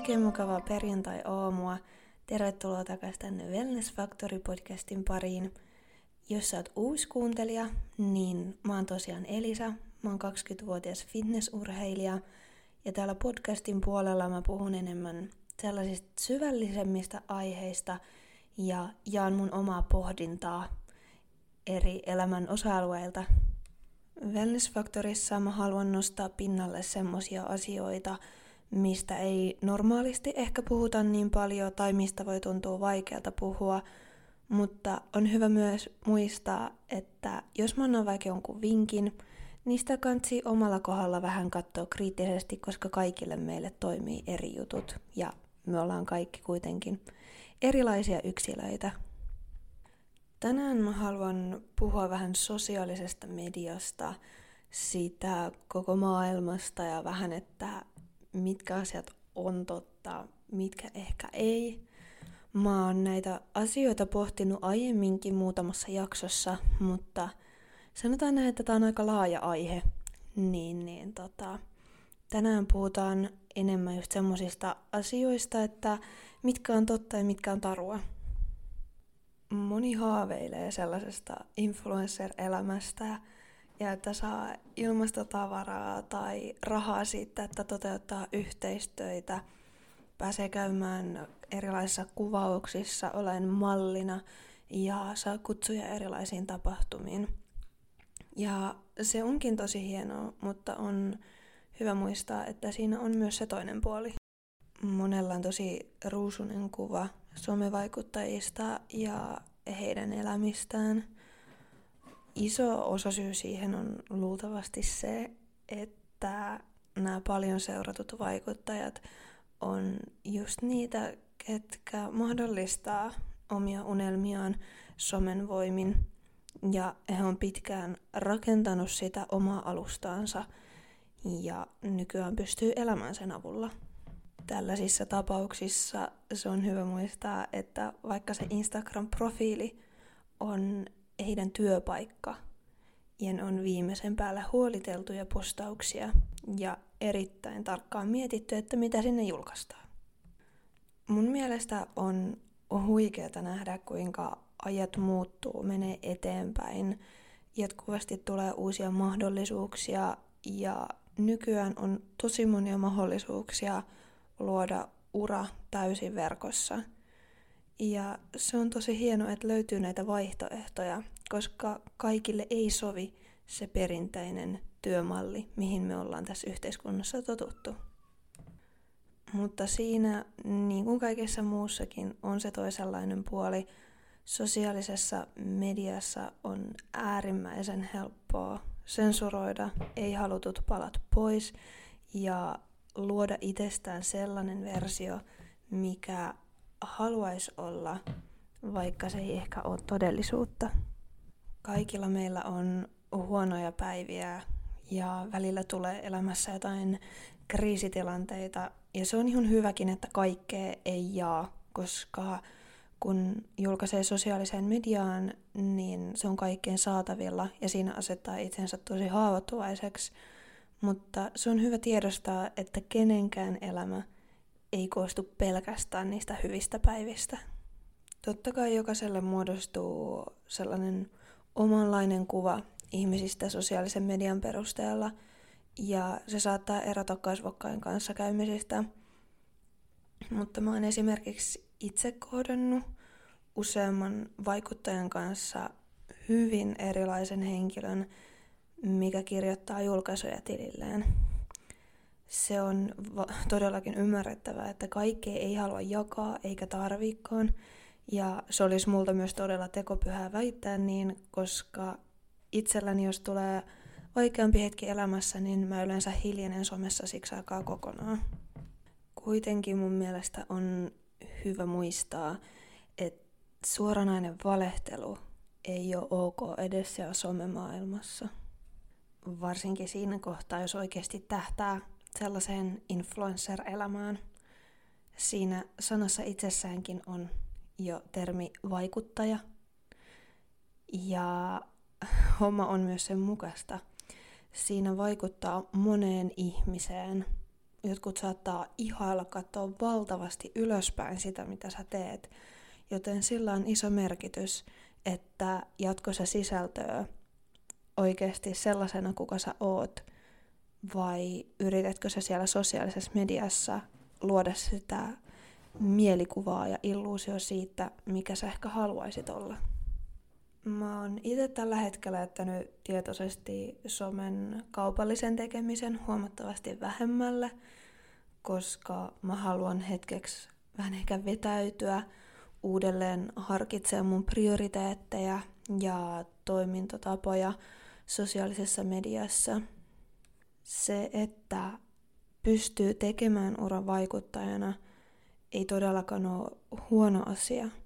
Oikein mukavaa perjantai-aamua. Tervetuloa takaisin tänne Wellness Factory podcastin pariin. Jos sä oot uusi kuuntelija, niin mä oon tosiaan Elisa. Mä oon 20-vuotias fitnessurheilija. Ja täällä podcastin puolella mä puhun enemmän sellaisista syvällisemmistä aiheista ja jaan mun omaa pohdintaa eri elämän osa-alueilta. Wellness Factorissa mä haluan nostaa pinnalle semmosia asioita, mistä ei normaalisti ehkä puhuta niin paljon tai mistä voi tuntua vaikealta puhua, mutta on hyvä myös muistaa, että jos mä annan vaikka jonkun vinkin, niistä kansi omalla kohdalla vähän katsoa kriittisesti, koska kaikille meille toimii eri jutut ja me ollaan kaikki kuitenkin erilaisia yksilöitä. Tänään mä haluan puhua vähän sosiaalisesta mediasta, siitä koko maailmasta ja vähän, että mitkä asiat on totta, mitkä ehkä ei. Mä oon näitä asioita pohtinut aiemminkin muutamassa jaksossa, mutta sanotaan näin, että tämä on aika laaja aihe. Niin, niin tota, tänään puhutaan enemmän just semmosista asioista, että mitkä on totta ja mitkä on tarua. Moni haaveilee sellaisesta influencer-elämästä, ja että saa ilmastotavaraa tai rahaa siitä, että toteuttaa yhteistöitä, pääsee käymään erilaisissa kuvauksissa, olen mallina ja saa kutsuja erilaisiin tapahtumiin. Ja se onkin tosi hienoa, mutta on hyvä muistaa, että siinä on myös se toinen puoli. Monella on tosi ruusunen kuva somevaikuttajista ja heidän elämistään – iso osa syy siihen on luultavasti se, että nämä paljon seuratut vaikuttajat on just niitä, ketkä mahdollistaa omia unelmiaan somen voimin. Ja he on pitkään rakentanut sitä omaa alustaansa ja nykyään pystyy elämään sen avulla. Tällaisissa tapauksissa se on hyvä muistaa, että vaikka se Instagram-profiili on heidän työpaikka. Ja on viimeisen päällä huoliteltuja postauksia ja erittäin tarkkaan mietitty, että mitä sinne julkaistaan. Mun mielestä on huikeaa nähdä, kuinka ajat muuttuu, menee eteenpäin. Jatkuvasti tulee uusia mahdollisuuksia ja nykyään on tosi monia mahdollisuuksia luoda ura täysin verkossa – ja se on tosi hienoa, että löytyy näitä vaihtoehtoja, koska kaikille ei sovi se perinteinen työmalli, mihin me ollaan tässä yhteiskunnassa totuttu. Mutta siinä, niin kuin kaikessa muussakin, on se toisenlainen puoli. Sosiaalisessa mediassa on äärimmäisen helppoa sensuroida ei halutut palat pois ja luoda itsestään sellainen versio, mikä haluaisi olla, vaikka se ei ehkä ole todellisuutta. Kaikilla meillä on huonoja päiviä ja välillä tulee elämässä jotain kriisitilanteita. Ja se on ihan hyväkin, että kaikkea ei jaa, koska kun julkaisee sosiaaliseen mediaan, niin se on kaikkeen saatavilla ja siinä asettaa itsensä tosi haavoittuvaiseksi. Mutta se on hyvä tiedostaa, että kenenkään elämä – ei koostu pelkästään niistä hyvistä päivistä. Totta kai jokaiselle muodostuu sellainen omanlainen kuva ihmisistä sosiaalisen median perusteella, ja se saattaa erota kasvokkain kanssa käymisistä. Mutta mä oon esimerkiksi itse kohdannut useamman vaikuttajan kanssa hyvin erilaisen henkilön, mikä kirjoittaa julkaisuja tililleen se on va- todellakin ymmärrettävää, että kaikkea ei halua jakaa eikä tarvikaan. Ja se olisi multa myös todella tekopyhää väittää niin, koska itselläni jos tulee vaikeampi hetki elämässä, niin mä yleensä hiljenen somessa siksi aikaa kokonaan. Kuitenkin mun mielestä on hyvä muistaa, että suoranainen valehtelu ei ole ok edes siellä somemaailmassa. Varsinkin siinä kohtaa, jos oikeasti tähtää sellaiseen influencer-elämään. Siinä sanassa itsessäänkin on jo termi vaikuttaja. Ja homma on myös sen mukaista. Siinä vaikuttaa moneen ihmiseen jotkut saattaa ihailla katsoa valtavasti ylöspäin sitä, mitä sä teet. Joten sillä on iso merkitys, että jatkossa sisältöä oikeasti sellaisena, kuka sä oot, vai yritätkö sä siellä sosiaalisessa mediassa luoda sitä mielikuvaa ja illuusio siitä, mikä sä ehkä haluaisit olla. Mä oon itse tällä hetkellä jättänyt tietoisesti somen kaupallisen tekemisen huomattavasti vähemmälle, koska mä haluan hetkeksi vähän ehkä vetäytyä, uudelleen harkitsemaan mun prioriteetteja ja toimintatapoja sosiaalisessa mediassa. Se, että pystyy tekemään uran vaikuttajana, ei todellakaan ole huono asia –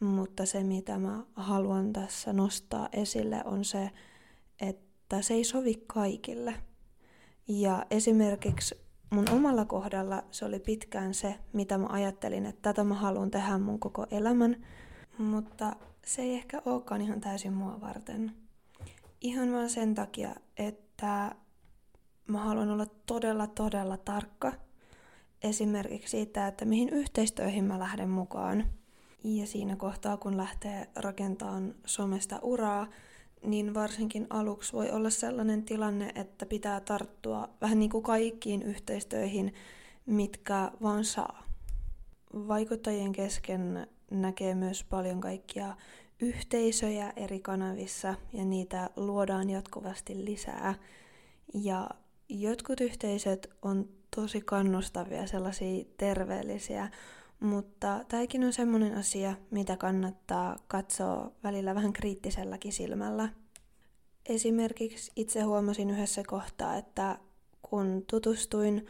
mutta se, mitä mä haluan tässä nostaa esille, on se, että se ei sovi kaikille. Ja esimerkiksi mun omalla kohdalla se oli pitkään se, mitä mä ajattelin, että tätä mä haluan tehdä mun koko elämän, mutta se ei ehkä olekaan ihan täysin mua varten. Ihan vaan sen takia, että mä haluan olla todella, todella tarkka esimerkiksi siitä, että mihin yhteistyöihin mä lähden mukaan – ja siinä kohtaa, kun lähtee rakentamaan somesta uraa, niin varsinkin aluksi voi olla sellainen tilanne, että pitää tarttua vähän niin kuin kaikkiin yhteistöihin, mitkä vaan saa. Vaikuttajien kesken näkee myös paljon kaikkia yhteisöjä eri kanavissa ja niitä luodaan jatkuvasti lisää. Ja jotkut yhteisöt on tosi kannustavia, sellaisia terveellisiä, mutta tämäkin on semmoinen asia, mitä kannattaa katsoa välillä vähän kriittiselläkin silmällä. Esimerkiksi itse huomasin yhdessä kohtaa, että kun tutustuin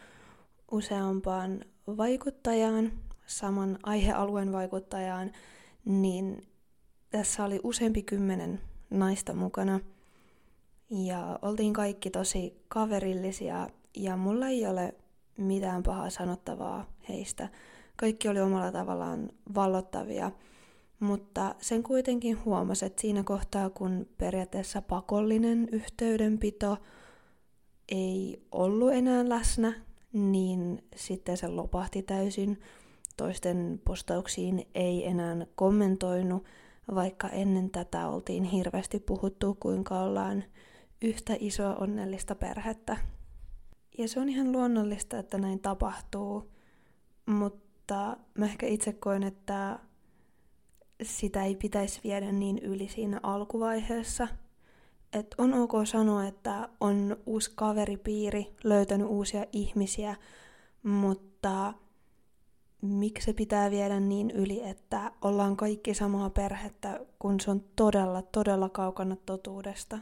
useampaan vaikuttajaan, saman aihealueen vaikuttajaan, niin tässä oli useampi kymmenen naista mukana. Ja oltiin kaikki tosi kaverillisia ja mulla ei ole mitään pahaa sanottavaa heistä – kaikki oli omalla tavallaan vallottavia, mutta sen kuitenkin huomasi, että siinä kohtaa, kun periaatteessa pakollinen yhteydenpito ei ollut enää läsnä, niin sitten se lopahti täysin. Toisten postauksiin ei enää kommentoinut, vaikka ennen tätä oltiin hirveästi puhuttu, kuinka ollaan yhtä isoa onnellista perhettä. Ja se on ihan luonnollista, että näin tapahtuu, mutta mä ehkä itse koen, että sitä ei pitäisi viedä niin yli siinä alkuvaiheessa. Et on ok sanoa, että on uusi kaveripiiri, löytänyt uusia ihmisiä, mutta miksi se pitää viedä niin yli, että ollaan kaikki samaa perhettä, kun se on todella, todella kaukana totuudesta.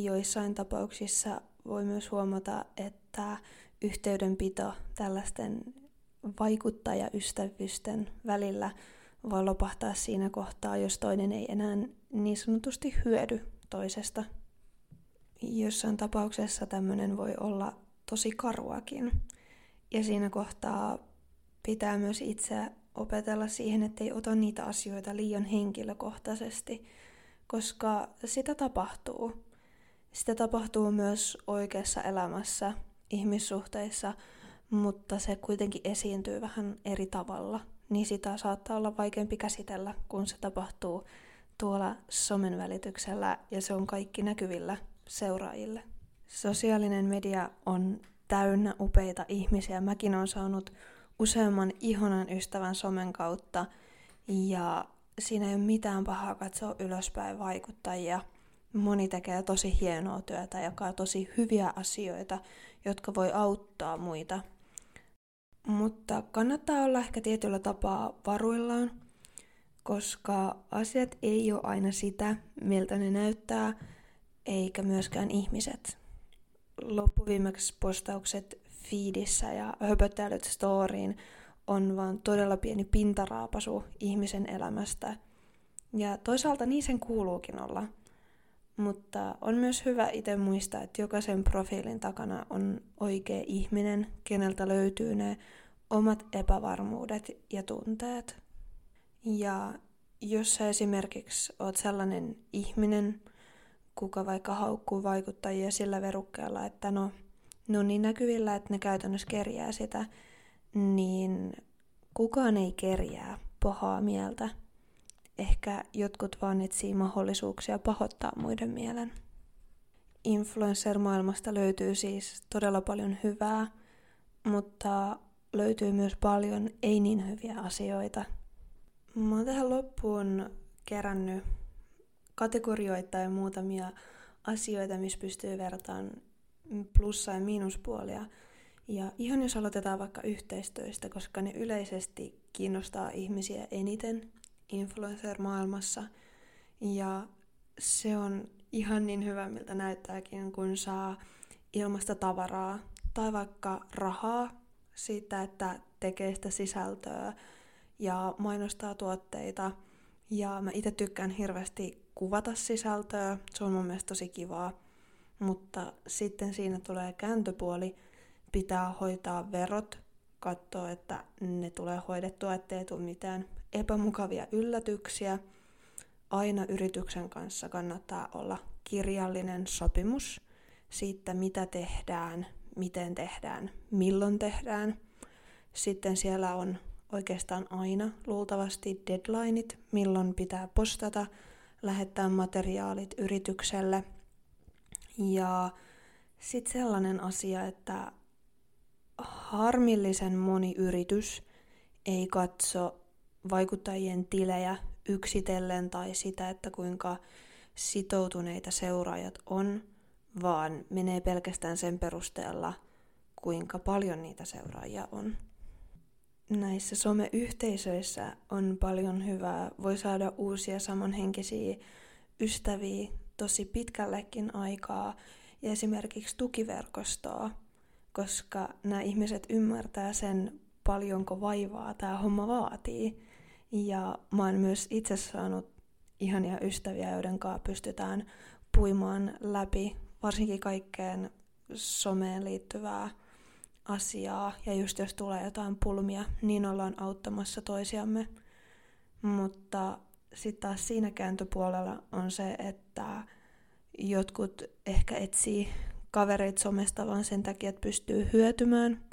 Joissain tapauksissa voi myös huomata, että yhteydenpito tällaisten vaikuttajaystävysten välillä voi lopahtaa siinä kohtaa, jos toinen ei enää niin sanotusti hyödy toisesta. Jossain tapauksessa tämmöinen voi olla tosi karuakin. Ja siinä kohtaa pitää myös itse opetella siihen, ettei ota niitä asioita liian henkilökohtaisesti, koska sitä tapahtuu. Sitä tapahtuu myös oikeassa elämässä, ihmissuhteissa – mutta se kuitenkin esiintyy vähän eri tavalla, niin sitä saattaa olla vaikeampi käsitellä, kun se tapahtuu tuolla somen välityksellä ja se on kaikki näkyvillä seuraajille. Sosiaalinen media on täynnä upeita ihmisiä. Mäkin olen saanut useamman ihanan ystävän somen kautta ja siinä ei ole mitään pahaa katsoa ylöspäin vaikuttajia. Moni tekee tosi hienoa työtä, jakaa tosi hyviä asioita, jotka voi auttaa muita mutta kannattaa olla ehkä tietyllä tapaa varuillaan, koska asiat ei ole aina sitä, miltä ne näyttää, eikä myöskään ihmiset. Loppuviimeksi postaukset feedissä ja höpöttelyt storyin on vaan todella pieni pintaraapasu ihmisen elämästä. Ja toisaalta niin sen kuuluukin olla. Mutta on myös hyvä itse muistaa, että jokaisen profiilin takana on oikea ihminen, keneltä löytyy ne omat epävarmuudet ja tunteet. Ja jos sä esimerkiksi oot sellainen ihminen, kuka vaikka haukkuu vaikuttajia sillä verukkeella, että no, ne on niin näkyvillä, että ne käytännössä kerjää sitä, niin kukaan ei kerjää pahaa mieltä. Ehkä jotkut vaan etsii mahdollisuuksia pahoittaa muiden mielen. Influencer-maailmasta löytyy siis todella paljon hyvää, mutta löytyy myös paljon ei niin hyviä asioita. Mä oon tähän loppuun kerännyt kategorioita ja muutamia asioita, missä pystyy vertaan plussa- ja miinuspuolia. Ja ihan jos aloitetaan vaikka yhteistyöstä, koska ne yleisesti kiinnostaa ihmisiä eniten influencer-maailmassa. Ja se on ihan niin hyvä, miltä näyttääkin, kun saa ilmasta tavaraa tai vaikka rahaa siitä, että tekee sitä sisältöä ja mainostaa tuotteita. Ja mä itse tykkään hirveästi kuvata sisältöä, se on mun mielestä tosi kivaa. Mutta sitten siinä tulee kääntöpuoli, pitää hoitaa verot, katsoa, että ne tulee hoidettua, ettei tule mitään epämukavia yllätyksiä. Aina yrityksen kanssa kannattaa olla kirjallinen sopimus siitä, mitä tehdään, miten tehdään, milloin tehdään. Sitten siellä on oikeastaan aina luultavasti deadlineit, milloin pitää postata, lähettää materiaalit yritykselle. Ja sitten sellainen asia, että harmillisen moni yritys ei katso vaikuttajien tilejä yksitellen tai sitä, että kuinka sitoutuneita seuraajat on, vaan menee pelkästään sen perusteella, kuinka paljon niitä seuraajia on. Näissä someyhteisöissä on paljon hyvää. Voi saada uusia samanhenkisiä ystäviä tosi pitkällekin aikaa ja esimerkiksi tukiverkostoa, koska nämä ihmiset ymmärtää sen, paljonko vaivaa tämä homma vaatii. Ja mä oon myös itse saanut ihania ystäviä, joiden kanssa pystytään puimaan läpi varsinkin kaikkeen someen liittyvää asiaa. Ja just jos tulee jotain pulmia, niin ollaan auttamassa toisiamme. Mutta sitten taas siinä kääntöpuolella on se, että jotkut ehkä etsii kavereita somesta vaan sen takia, että pystyy hyötymään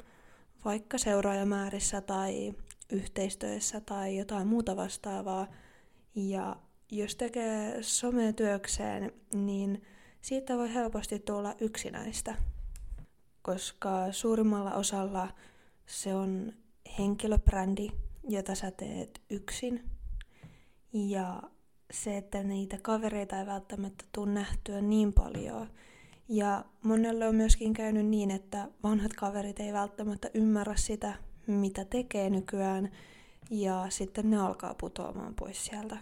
vaikka seuraajamäärissä tai yhteistyössä tai jotain muuta vastaavaa. Ja jos tekee sometyökseen, niin siitä voi helposti tulla yksinäistä, koska suurimmalla osalla se on henkilöbrändi, jota sä teet yksin. Ja se, että niitä kavereita ei välttämättä tule nähtyä niin paljon. Ja monelle on myöskin käynyt niin, että vanhat kaverit ei välttämättä ymmärrä sitä, mitä tekee nykyään, ja sitten ne alkaa putoamaan pois sieltä.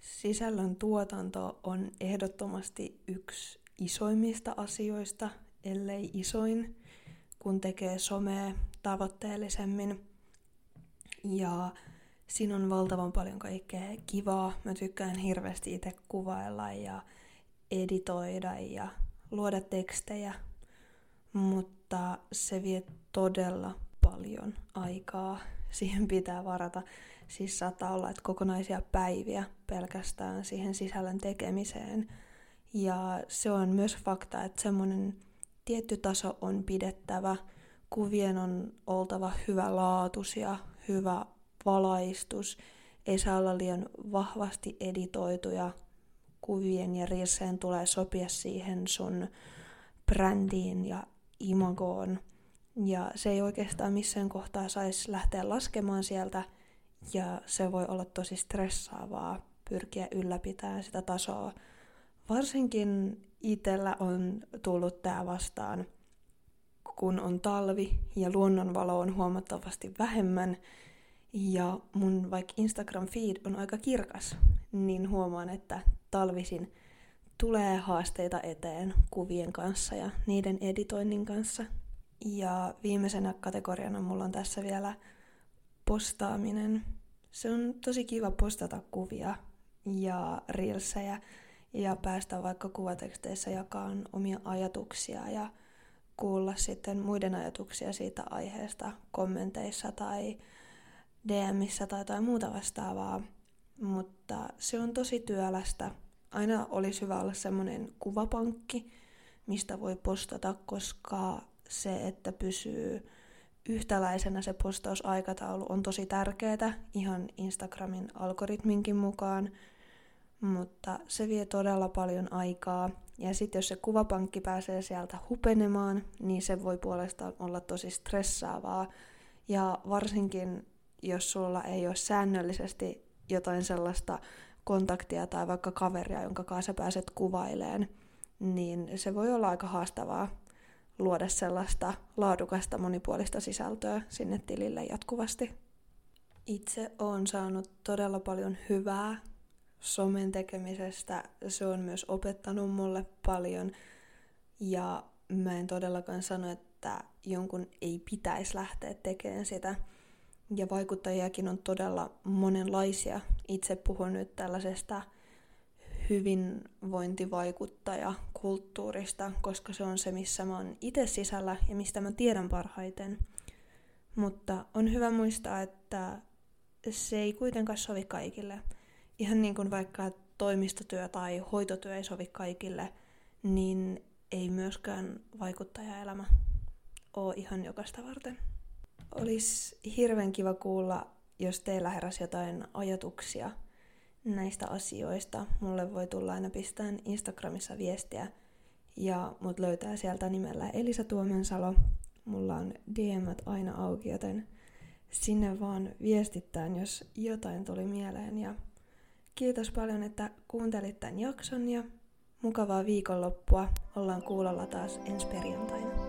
Sisällön tuotanto on ehdottomasti yksi isoimmista asioista, ellei isoin, kun tekee somea tavoitteellisemmin. Ja siinä on valtavan paljon kaikkea kivaa. Mä tykkään hirveästi itse kuvailla ja editoida ja luoda tekstejä, mutta se vie todella paljon aikaa. Siihen pitää varata Siis saattaa olla, että kokonaisia päiviä pelkästään siihen sisällön tekemiseen. Ja se on myös fakta, että semmoinen tietty taso on pidettävä. Kuvien on oltava hyvä laatus ja hyvä valaistus. Ei saa olla liian vahvasti editoituja. Kuvien ja riiseen tulee sopia siihen sun brändiin ja imagoon. Ja se ei oikeastaan missään kohtaa saisi lähteä laskemaan sieltä – ja se voi olla tosi stressaavaa pyrkiä ylläpitämään sitä tasoa. Varsinkin itsellä on tullut tämä vastaan, kun on talvi ja luonnonvalo on huomattavasti vähemmän ja mun vaikka Instagram feed on aika kirkas, niin huomaan, että talvisin tulee haasteita eteen kuvien kanssa ja niiden editoinnin kanssa. Ja viimeisenä kategoriana mulla on tässä vielä postaaminen. Se on tosi kiva postata kuvia ja reelsejä ja päästä vaikka kuvateksteissä jakaa omia ajatuksia ja kuulla sitten muiden ajatuksia siitä aiheesta kommenteissa tai DMissä tai jotain muuta vastaavaa. Mutta se on tosi työlästä. Aina olisi hyvä olla semmoinen kuvapankki, mistä voi postata, koska se, että pysyy yhtäläisenä se postausaikataulu on tosi tärkeää ihan Instagramin algoritminkin mukaan, mutta se vie todella paljon aikaa. Ja sitten jos se kuvapankki pääsee sieltä hupenemaan, niin se voi puolestaan olla tosi stressaavaa. Ja varsinkin jos sulla ei ole säännöllisesti jotain sellaista kontaktia tai vaikka kaveria, jonka kanssa pääset kuvaileen, niin se voi olla aika haastavaa luoda sellaista laadukasta monipuolista sisältöä sinne tilille jatkuvasti. Itse olen saanut todella paljon hyvää somen tekemisestä. Se on myös opettanut mulle paljon ja mä en todellakaan sano, että jonkun ei pitäisi lähteä tekemään sitä. Ja vaikuttajiakin on todella monenlaisia. Itse puhun nyt tällaisesta hyvinvointivaikuttaja kulttuurista, koska se on se, missä mä oon itse sisällä ja mistä mä tiedän parhaiten. Mutta on hyvä muistaa, että se ei kuitenkaan sovi kaikille. Ihan niin kuin vaikka toimistotyö tai hoitotyö ei sovi kaikille, niin ei myöskään vaikuttajaelämä ole ihan jokaista varten. Olisi hirveän kiva kuulla, jos teillä heräsi jotain ajatuksia – näistä asioista. Mulle voi tulla aina pistään Instagramissa viestiä ja mut löytää sieltä nimellä Elisa Tuomensalo. Mulla on DMt aina auki, joten sinne vaan viestittään, jos jotain tuli mieleen. Ja kiitos paljon, että kuuntelit tämän jakson ja mukavaa viikonloppua. Ollaan kuulolla taas ensi perjantaina.